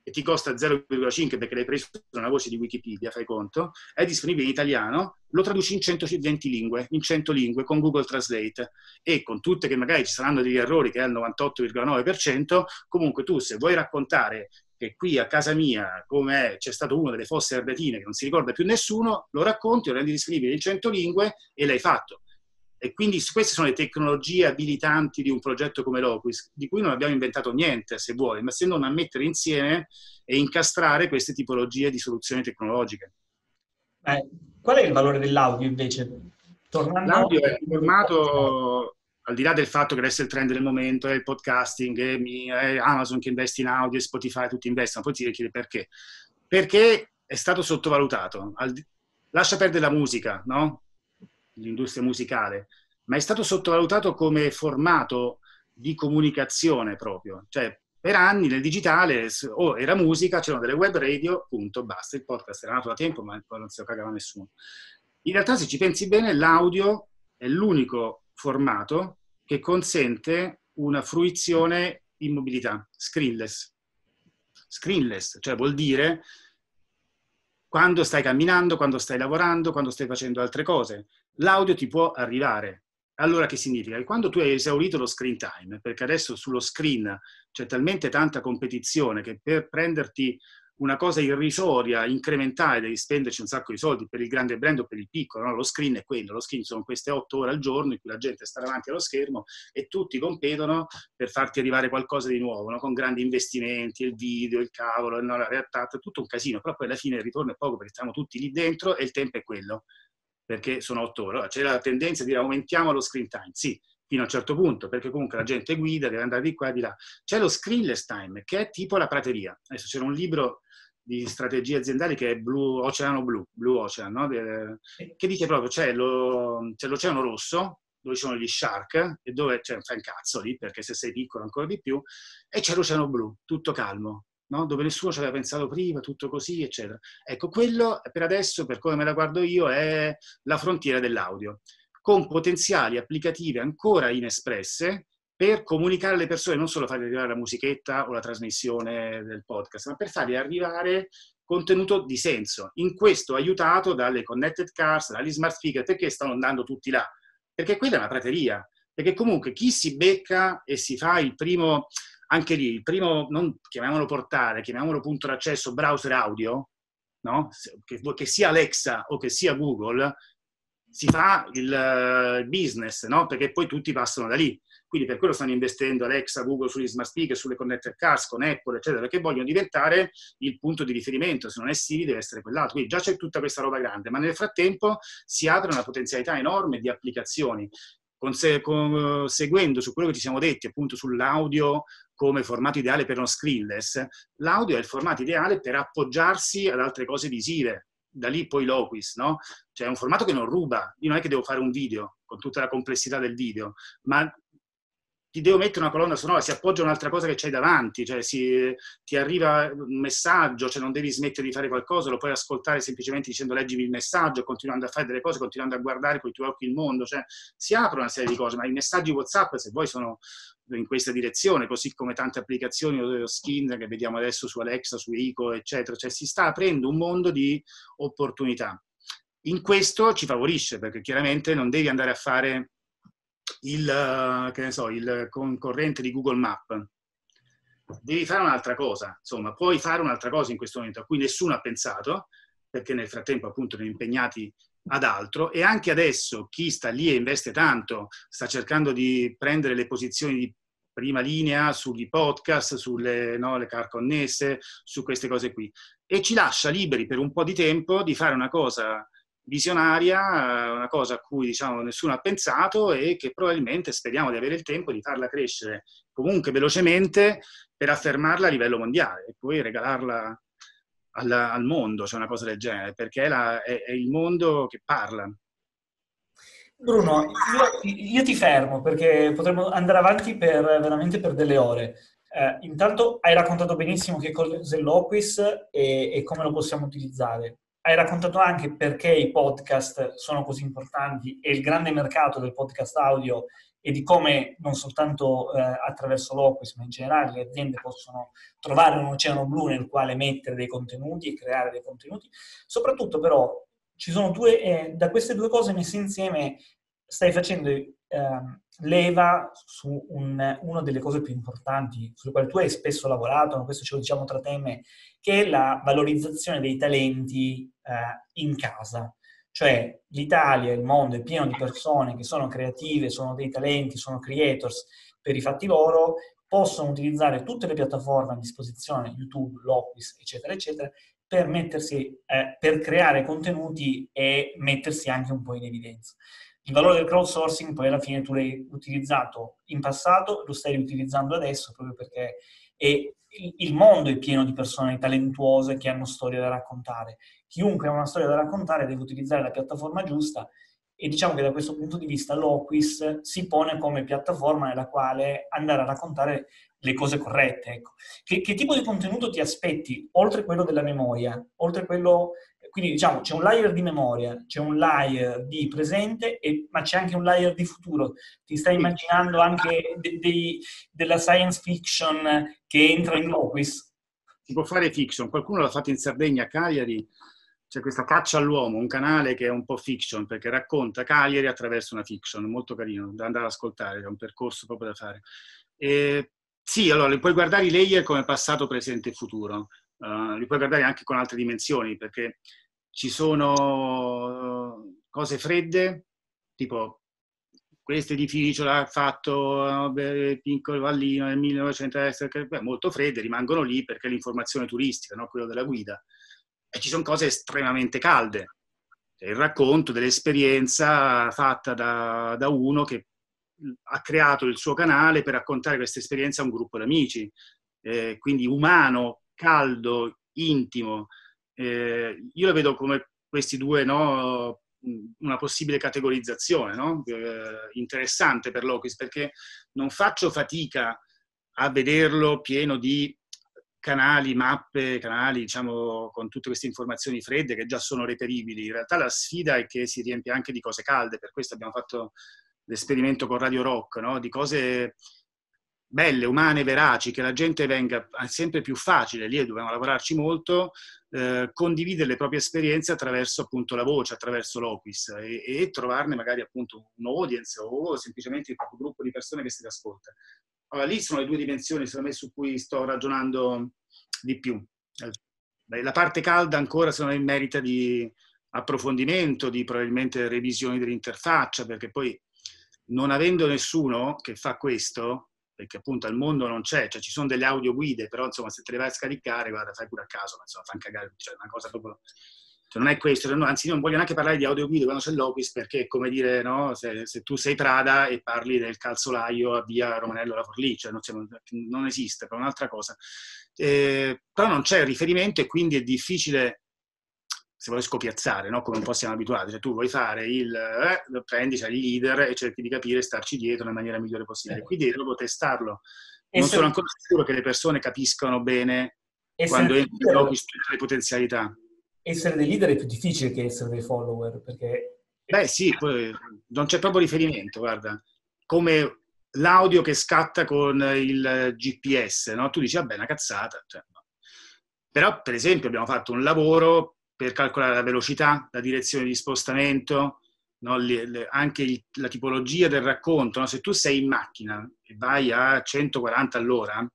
e ti costa 0,5 perché l'hai preso da una voce di Wikipedia, fai conto, è disponibile in italiano, lo traduci in 120 lingue, in 100 lingue con Google Translate e con tutte che magari ci saranno degli errori che è il 98,9%, comunque tu se vuoi raccontare che qui a casa mia, come c'è stato uno delle fosse ardeatine che non si ricorda più nessuno, lo racconti, lo rendi disponibile in 100 lingue e l'hai fatto. E quindi queste sono le tecnologie abilitanti di un progetto come Locus, di cui non abbiamo inventato niente, se vuoi, ma se non a mettere insieme e incastrare queste tipologie di soluzioni tecnologiche. Eh, qual è il valore dell'audio invece? Tornando... L'audio è un formato, al di là del fatto che adesso il trend del momento, è il podcasting, è, è Amazon che investe in audio, Spotify, tutti investono, poi ti chiede perché. Perché è stato sottovalutato. Lascia perdere la musica, no? l'industria musicale, ma è stato sottovalutato come formato di comunicazione proprio. Cioè, per anni nel digitale o oh, era musica, c'erano delle web radio, punto, basta. Il podcast era nato da tempo, ma poi non se lo cagava nessuno. In realtà, se ci pensi bene, l'audio è l'unico formato che consente una fruizione in mobilità, screenless. Screenless, cioè vuol dire quando stai camminando, quando stai lavorando, quando stai facendo altre cose l'audio ti può arrivare. Allora che significa? Che quando tu hai esaurito lo screen time, perché adesso sullo screen c'è talmente tanta competizione che per prenderti una cosa irrisoria, incrementale, devi spenderci un sacco di soldi per il grande brand o per il piccolo, no? lo screen è quello, lo screen sono queste otto ore al giorno in cui la gente sta davanti allo schermo e tutti competono per farti arrivare qualcosa di nuovo, no? con grandi investimenti, il video, il cavolo, no? la realtà, tutto un casino, però poi alla fine il ritorno è poco perché stiamo tutti lì dentro e il tempo è quello perché sono otto ore. Allora, c'è la tendenza di dire aumentiamo lo screen time, sì, fino a un certo punto, perché comunque la gente guida, deve andare di qua e di là. C'è lo screenless time, che è tipo la prateria. Adesso c'era un libro di strategie aziendali che è Blue, Oceano Blu, Blue Ocean, no? che dice proprio c'è, lo, c'è l'oceano rosso, dove ci sono gli shark, e dove c'è un cazzo lì, perché se sei piccolo ancora di più, e c'è l'oceano blu, tutto calmo, no? dove nessuno ci aveva pensato prima, tutto così, eccetera. Ecco, quello per adesso, per come me la guardo io, è la frontiera dell'audio, con potenziali applicative ancora inespresse per comunicare alle persone, non solo fargli arrivare la musichetta o la trasmissione del podcast, ma per fargli arrivare contenuto di senso. In questo aiutato dalle connected cars, dagli smart speaker, perché stanno andando tutti là? Perché quella è una prateria. Perché comunque chi si becca e si fa il primo anche lì il primo, non chiamiamolo portale, chiamiamolo punto d'accesso browser audio, no? che, che, sia Alexa o che sia Google, si fa il, uh, business, no? perché poi tutti passano da lì. Quindi per quello stanno investendo Alexa, Google sugli smart speaker, sulle connected cars, con Apple, eccetera, perché vogliono diventare il punto di riferimento. Se non è Siri deve essere quell'altro. Quindi già c'è tutta questa roba grande, ma nel frattempo si apre una potenzialità enorme di applicazioni. Conse- con, seguendo su quello che ci siamo detti appunto sull'audio come formato ideale per uno screenless, l'audio è il formato ideale per appoggiarsi ad altre cose visive. Da lì poi Loquis, no? Cioè è un formato che non ruba. Io non è che devo fare un video con tutta la complessità del video, ma ti devo mettere una colonna sonora, si appoggia un'altra cosa che c'hai davanti, cioè si, ti arriva un messaggio, cioè non devi smettere di fare qualcosa, lo puoi ascoltare semplicemente dicendo leggimi il messaggio, continuando a fare delle cose, continuando a guardare con i tuoi occhi il mondo, cioè si apre una serie di cose, ma i messaggi WhatsApp, se vuoi, sono in questa direzione, così come tante applicazioni o skin che vediamo adesso su Alexa, su Ico, eccetera, cioè si sta aprendo un mondo di opportunità. In questo ci favorisce, perché chiaramente non devi andare a fare il, ne so, il concorrente di Google Map, devi fare un'altra cosa, insomma, puoi fare un'altra cosa in questo momento a cui nessuno ha pensato, perché nel frattempo appunto ne impegnati ad altro e anche adesso chi sta lì e investe tanto sta cercando di prendere le posizioni di prima linea sugli podcast, sulle no, car connesse, su queste cose qui. E ci lascia liberi per un po' di tempo di fare una cosa visionaria, una cosa a cui diciamo, nessuno ha pensato e che probabilmente speriamo di avere il tempo di farla crescere comunque velocemente per affermarla a livello mondiale e poi regalarla al, al mondo, cioè una cosa del genere, perché è, la, è, è il mondo che parla. Bruno, io, io, ti fermo perché potremmo andare avanti per, veramente per delle ore. Eh, intanto hai raccontato benissimo che cosa è l'Oquis e, e come lo possiamo utilizzare. Hai raccontato anche perché i podcast sono così importanti e il grande mercato del podcast audio e di come non soltanto eh, attraverso l'Oquis, ma in generale le aziende possono trovare un oceano blu nel quale mettere dei contenuti e creare dei contenuti. Soprattutto però ci sono due, eh, da queste due cose messe insieme stai facendo eh, leva su un, una delle cose più importanti sulle quali tu hai spesso lavorato, questo ce lo diciamo tra te e me, che è la valorizzazione dei talenti eh, in casa. Cioè l'Italia, il mondo è pieno di persone che sono creative, sono dei talenti, sono creators per i fatti loro, possono utilizzare tutte le piattaforme a disposizione, YouTube, Locus, eccetera, eccetera, per, mettersi, eh, per creare contenuti e mettersi anche un po' in evidenza. Il valore del crowdsourcing poi alla fine tu l'hai utilizzato in passato, lo stai utilizzando adesso proprio perché è, il mondo è pieno di persone talentuose che hanno storie da raccontare. Chiunque ha una storia da raccontare deve utilizzare la piattaforma giusta e diciamo che da questo punto di vista l'Oquis si pone come piattaforma nella quale andare a raccontare le cose corrette. Ecco. Che, che, tipo di contenuto ti aspetti, oltre quello della memoria, oltre quello... Quindi diciamo c'è un layer di memoria, c'è un layer di presente, e, ma c'è anche un layer di futuro. Ti stai immaginando anche de, de, della science fiction che entra in Loquis? Si può fare fiction, qualcuno l'ha fatto in Sardegna, a Cagliari, c'è questa Caccia all'uomo, un canale che è un po' fiction, perché racconta Cagliari attraverso una fiction, molto carino, da andare ad ascoltare, è un percorso proprio da fare. E sì, allora puoi guardare i layer come passato, presente e futuro. Uh, li puoi guardare anche con altre dimensioni, perché ci sono cose fredde, tipo questo edificio l'ha fatto uh, Piccolo Vallino nel 1900, beh, molto fredde, rimangono lì perché l'informazione turistica, no? quello della guida. E ci sono cose estremamente calde. Il racconto dell'esperienza fatta da, da uno che ha creato il suo canale per raccontare questa esperienza a un gruppo di amici, eh, quindi umano, caldo, intimo. Eh, io lo vedo come questi due, no, una possibile categorizzazione no? eh, interessante per Locus, perché non faccio fatica a vederlo pieno di canali, mappe, canali, diciamo, con tutte queste informazioni fredde che già sono reperibili. In realtà la sfida è che si riempie anche di cose calde, per questo abbiamo fatto l'esperimento con Radio Rock, no? di cose belle, umane, veraci, che la gente venga sempre più facile, lì dobbiamo lavorarci molto, eh, condividere le proprie esperienze attraverso appunto la voce, attraverso l'Oquis e, e trovarne magari appunto un audience o semplicemente il proprio gruppo di persone che si ascolta. Allora, lì sono le due dimensioni, secondo me, su cui sto ragionando di più. Eh, la parte calda ancora, secondo me, merita di approfondimento, di probabilmente revisioni dell'interfaccia, perché poi non avendo nessuno che fa questo, perché appunto al mondo non c'è, cioè ci sono delle audioguide, però insomma se te le vai a scaricare, guarda, fai pure a caso, ma insomma fanno cagare, cioè una cosa proprio... Cioè, non è questo, no, anzi non voglio neanche parlare di audioguide quando c'è l'Opis, perché è come dire, no, se, se, tu sei Prada e parli del calzolaio a via Romanello La Forlì, cioè non, non esiste, è un'altra cosa. Eh, però non c'è riferimento e quindi è difficile se vuoi scopiazzare, no? come un po' siamo abituati, cioè tu vuoi fare il, eh, prendi, c'hai i leader e cerchi di capire e starci dietro nella maniera migliore possibile. Quindi devi proprio testarlo. Non essere, sono ancora sicuro che le persone capiscano bene quando entrano tutte le potenzialità. Essere dei leader è più difficile che essere dei follower, perché... Beh sì, non c'è proprio riferimento, guarda. Come l'audio che scatta con il GPS, no? Tu dici, vabbè, una cazzata. Cioè, no. Però, per esempio, abbiamo fatto un lavoro per calcolare la velocità, la direzione di spostamento, no? le, le, anche il, la tipologia del racconto. No? Se tu sei in macchina e vai a 140 all'ora,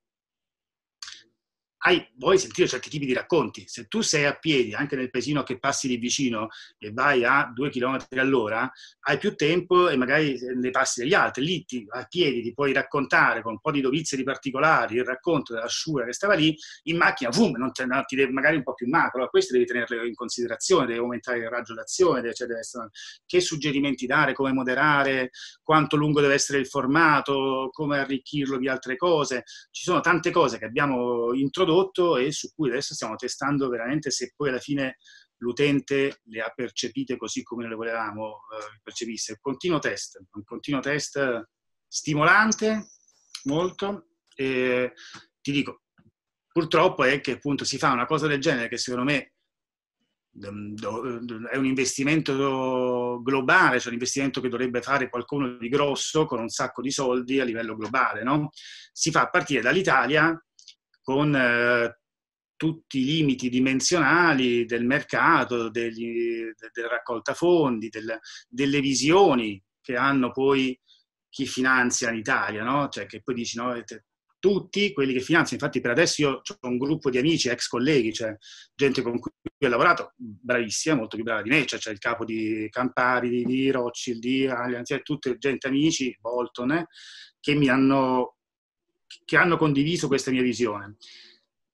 hai, vuoi sentire certi tipi di racconti. Se tu sei a piedi, anche nel paesino che passi lì vicino e vai a due chilometri all'ora, hai più tempo e magari ne passi degli altri. Lì ti, a piedi ti puoi raccontare con un po' di dovizie di particolari il racconto della sciura che stava lì, in macchina, boom, non te, no, ti deve, magari un po' più macro, questo devi tenerle in considerazione, devi aumentare il raggio d'azione, cioè deve essere, che suggerimenti dare, come moderare, quanto lungo deve essere il formato, come arricchirlo di altre cose. Ci sono tante cose che abbiamo introdotto prodotto e su cui adesso stiamo testando veramente se poi alla fine l'utente le ha percepite così come le volevamo eh, percepisse. Continuo test, un continuo test stimolante, molto, e ti dico, purtroppo è che appunto si fa una cosa del genere che secondo me è un investimento globale, cioè un investimento che dovrebbe fare qualcuno di grosso con un sacco di soldi a livello globale, no? Si fa partire dall'Italia con eh, tutti i limiti dimensionali del mercato, degli, del raccolta fondi, del, delle visioni che hanno poi chi finanzia l'Italia, no? Cioè che poi dici, no, tutti quelli che finanziano, infatti per adesso io ho un gruppo di amici, ex colleghi, cioè gente con cui ho lavorato, bravissima, molto più brava di me, cioè c'è il capo di Campari, di, di Rothschild, di Allianz, tutte gente amici, Bolton, eh, che mi hanno che hanno condiviso questa mia visione.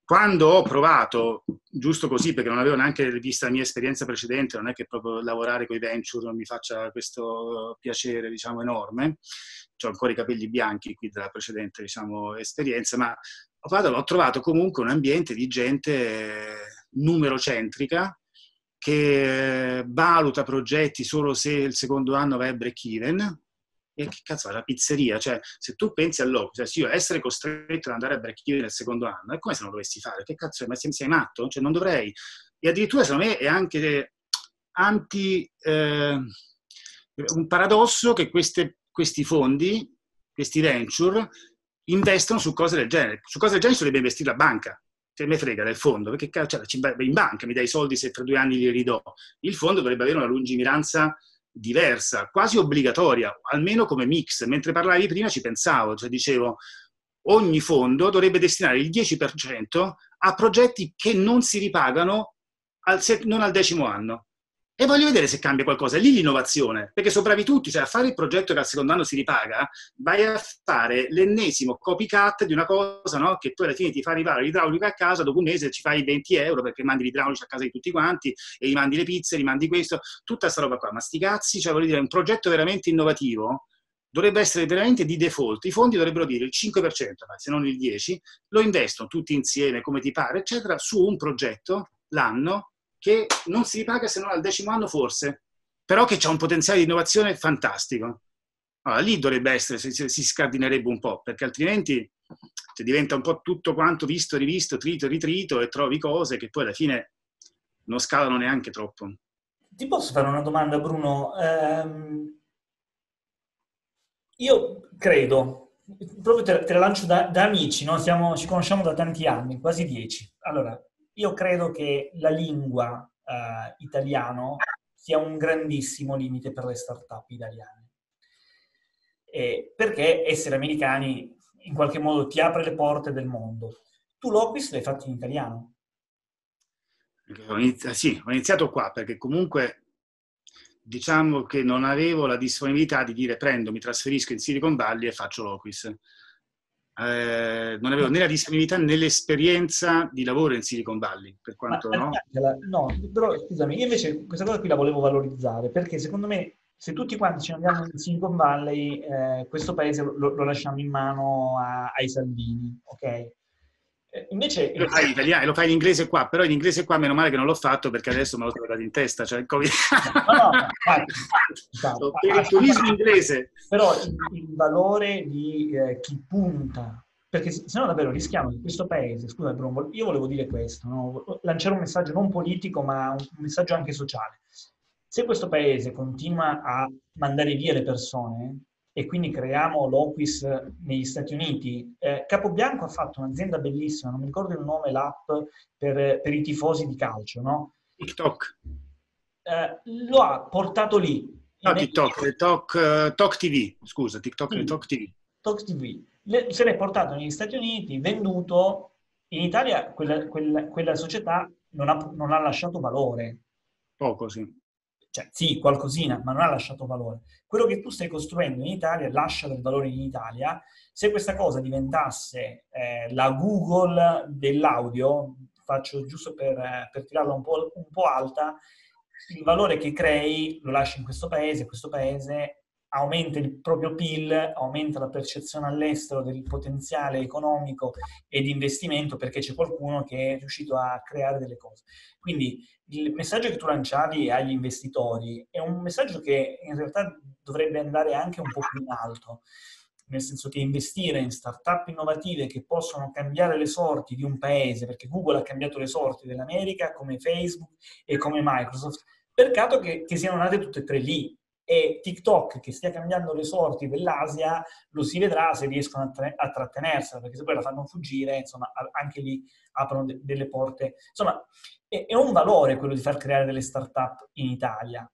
Quando ho provato, giusto così, perché non avevo neanche visto la mia esperienza precedente, non è che proprio lavorare con i venture non mi faccia questo piacere, diciamo, enorme, ho ancora i capelli bianchi qui della precedente, diciamo, esperienza, ma ho, provato, ho trovato comunque un ambiente di gente numerocentrica, che valuta progetti solo se il secondo anno va a break even, e che cazzo è la pizzeria? Cioè, se tu pensi all'opposto, cioè, io essere costretto ad andare a even nel secondo anno, è come se non dovessi fare. Che cazzo? Ma sei, sei matto? Cioè, non dovrei. E addirittura, secondo me, è anche anti... Eh, un paradosso che queste, questi fondi, questi venture, investono su cose del genere. Su cose del genere si dovrebbe investire la banca. Che me frega del fondo, perché cioè, in banca mi dai i soldi se tra due anni li ridò. Il fondo dovrebbe avere una lungimiranza diversa, quasi obbligatoria, almeno come mix. Mentre parlavi prima ci pensavo, cioè dicevo, ogni fondo dovrebbe destinare il 10% a progetti che non si ripagano al, non al decimo anno. E voglio vedere se cambia qualcosa. È lì l'innovazione, perché sono tutti, cioè a fare il progetto che al secondo anno si ripaga, vai a fare l'ennesimo copycat di una cosa no? che poi alla fine ti fa arrivare l'idraulica a casa, dopo un mese ci fai 20 euro perché mandi l'idraulico a casa di tutti quanti e gli mandi le pizze, gli mandi questo, tutta questa roba qua. Ma sti cazzi, cioè voglio dire, un progetto veramente innovativo dovrebbe essere veramente di default. I fondi dovrebbero dire il 5%, se non il 10%, lo investono tutti insieme come ti pare, eccetera, su un progetto l'anno che non si ripaga se non al decimo anno forse, però che ha un potenziale di innovazione fantastico. Allora, lì dovrebbe essere, si, si scardinerebbe un po', perché altrimenti cioè, diventa un po' tutto quanto visto, rivisto, trito, ritrito e trovi cose che poi alla fine non scalano neanche troppo. Ti posso fare una domanda, Bruno? Ehm, io credo, proprio te, te la lancio da, da amici, no? Siamo, ci conosciamo da tanti anni, quasi dieci. Allora, io credo che la lingua eh, italiano sia un grandissimo limite per le start-up italiane. E perché essere americani in qualche modo ti apre le porte del mondo. Tu l'Opis l'hai fatto in italiano? Ho iniziato, sì, ho iniziato qua perché comunque diciamo che non avevo la disponibilità di dire prendo, mi trasferisco in Silicon Valley e faccio l'Opis eh, non avevo né la disponibilità né l'esperienza di lavoro in Silicon Valley, per quanto Ma, no? No, però scusami, io invece questa cosa qui la volevo valorizzare, perché secondo me se tutti quanti ci andiamo in Silicon Valley, eh, questo paese lo, lo, lasciamo in mano a, ai Salvini, ok? Eh, invece, lo fai in italiano, lo fai in inglese qua, però in inglese qua meno male che non l'ho fatto perché adesso me l'ho trovato in testa, cioè il Covid. No, no, per il turismo inglese. Però il, il valore di eh, chi punta, perché se no davvero rischiamo che questo paese, scusa Bruno, io volevo dire questo, lanciare un messaggio non politico ma un messaggio anche sociale. Se questo paese continua a mandare via le persone, e quindi creiamo l'Office negli Stati Uniti. Eh, Capobianco ha fatto un'azienda bellissima, non mi ricordo il nome, l'app per, per i tifosi di calcio, no? TikTok. Eh, lo ha portato lì. No, TikTok, Talk, uh, Talk TV, scusa, TikTok sì. è Talk TV. Talk TV. Le, se l'è portato negli Stati Uniti, venduto, in Italia quella, quella, quella società non ha, non ha lasciato valore. Poco, sì. Cioè, sì, qualcosina, ma non ha lasciato valore. Quello che tu stai costruendo in Italia lascia del valore in Italia. Se questa cosa diventasse eh, la Google dell'audio, faccio giusto per, per tirarla un po', un po' alta, il valore che crei lo lasci in questo paese, questo paese aumenta il proprio PIL, aumenta la percezione all'estero del potenziale economico e di investimento perché c'è qualcuno che è riuscito a creare delle cose. Quindi il messaggio che tu lanciavi agli investitori è un messaggio che in realtà dovrebbe andare anche un po' più in alto, nel senso che investire in start-up innovative che possono cambiare le sorti di un paese, perché Google ha cambiato le sorti dell'America come Facebook e come Microsoft, peccato che, che siano nate tutte e tre lì, e TikTok che stia cambiando le sorti dell'Asia lo si vedrà se riescono a, tra- a trattenersela, perché se poi la fanno fuggire, insomma, anche lì aprono de- delle porte. Insomma, è-, è, un valore quello di far creare delle start-up in Italia.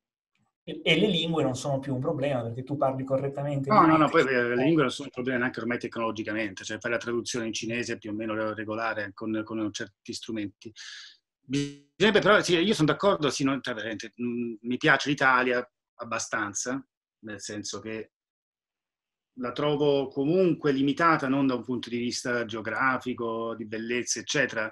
E-, e le lingue non sono più un problema perché tu parli correttamente. No, no, no, poi le lingue non sono un problema neanche ormai tecnologicamente, cioè fare la traduzione in cinese più o meno regolare con, con certi strumenti. Bisognerebbe però, sì, io sono d'accordo, sì, non, cioè, mi piace l'Italia, abbastanza, nel senso che la trovo comunque limitata non da un punto di vista geografico, di bellezza, eccetera,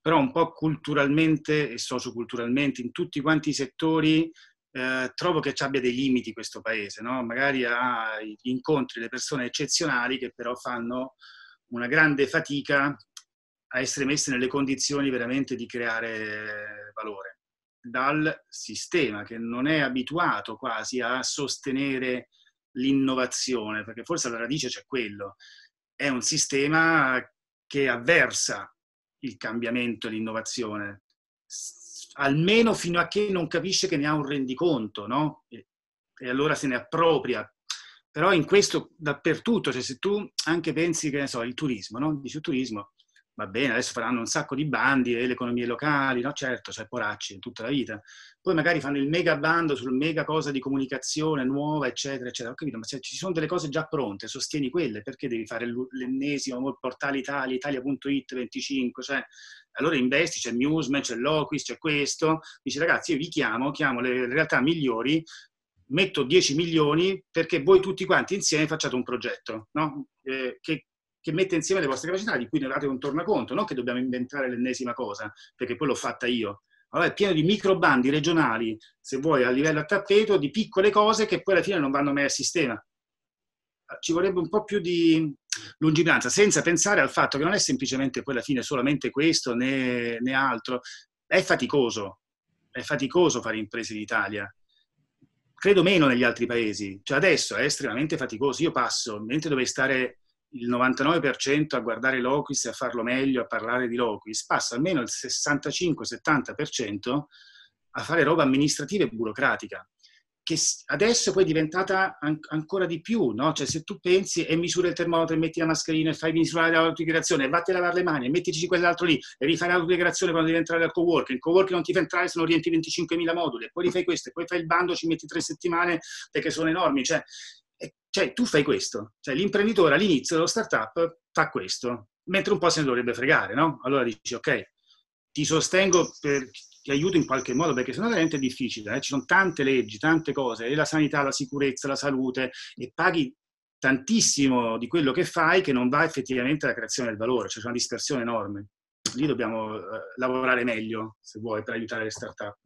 però un po' culturalmente e socioculturalmente in tutti quanti i settori eh, trovo che ci abbia dei limiti questo paese, no? magari ha incontri le persone eccezionali che però fanno una grande fatica a essere messe nelle condizioni veramente di creare valore dal sistema che non è abituato quasi a sostenere l'innovazione, perché forse alla radice c'è quello. È un sistema che avversa il cambiamento e l'innovazione, almeno fino a che non capisce che ne ha un rendiconto, no? E, e allora se ne appropria. Però in questo dappertutto, cioè se tu anche pensi che, ne so, il turismo, no? Dici il turismo, va bene, adesso faranno un sacco di bandi e le economie locali, no? Certo, c'è poracci tutta la vita. Poi magari fanno il mega bando sul mega cosa di comunicazione nuova, eccetera, eccetera. Ho capito, ma se ci sono delle cose già pronte, sostieni quelle, perché devi fare l'ennesimo portale Italia, italia.it 25, cioè, allora investi, c'è Newsman, c'è Loquis, c'è questo. Dici, ragazzi, io vi chiamo, chiamo le realtà migliori, metto 10 milioni perché voi tutti quanti insieme facciate un progetto, no? eh, che che mette insieme le vostre capacità, di cui ne date un tornaconto, non che dobbiamo inventare l'ennesima cosa, perché poi l'ho fatta io. Allora è pieno di microbandi regionali, se vuoi, a livello a tappeto, di piccole cose che poi alla fine non vanno mai a sistema. Ci vorrebbe un po' più di lungimiranza, senza pensare al fatto che non è semplicemente poi alla fine solamente questo né, né altro. È faticoso, è faticoso fare imprese in Italia credo meno negli altri paesi. Cioè adesso è estremamente faticoso. Io passo, mentre dovrei stare il 99% a guardare Loquis e a farlo meglio, a parlare di Loquis, passa almeno il 65-70% a fare roba amministrativa e burocratica, che adesso poi è diventata an- ancora di più, no? Cioè se tu pensi e misuri il termometro e metti la mascherina e fai misurare l'autodichiarazione e vatti a lavare le mani e mettici quell'altro lì e rifai l'autodichiarazione quando devi entrare al co-working, il co-working non ti fa entrare se non rientri 25.000 moduli e poi rifai questo e poi fai il bando, ci metti tre settimane perché sono enormi, cioè cioè, tu fai questo. Cioè, l'imprenditore all'inizio dello startup fa questo, mentre un po' se ne dovrebbe fregare, no? Allora dici, ok, ti sostengo, per, ti aiuto in qualche modo, perché sennò veramente è difficile. Eh? Ci sono tante leggi, tante cose, la sanità, la sicurezza, la salute, e paghi tantissimo di quello che fai che non va effettivamente alla creazione del valore, cioè c'è una dispersione enorme. Lì dobbiamo eh, lavorare meglio, se vuoi, per aiutare le start-up.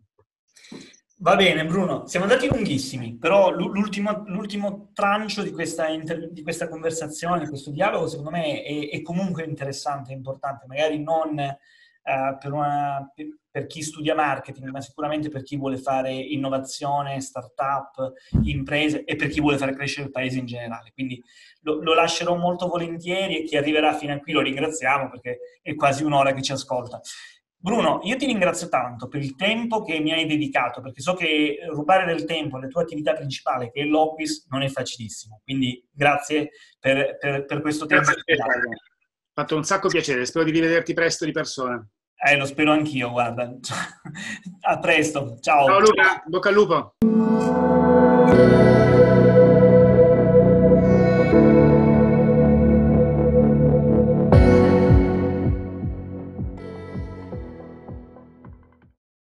Va bene Bruno, siamo andati lunghissimi, però l'ultimo, l'ultimo trancio di questa, inter, di questa, conversazione, di questo dialogo, secondo me è, è comunque interessante, importante, magari non eh, per, una, per, chi studia marketing, ma sicuramente per chi vuole fare innovazione, start-up, imprese e per chi vuole fare crescere il paese in generale. Quindi lo, lo lascerò molto volentieri e chi arriverà fino a qui lo ringraziamo perché è quasi un'ora che ci ascolta. Bruno, io ti ringrazio tanto per il tempo che mi hai dedicato, perché so che rubare del tempo alle tue attività principali, che è l'Office, non è facilissimo. Quindi grazie per, per, per questo tempo. Grazie, ha fatto un sacco piacere, spero di rivederti presto di persona. Eh, lo spero anch'io, guarda. A presto, ciao. Ciao Luca, bocca al lupo.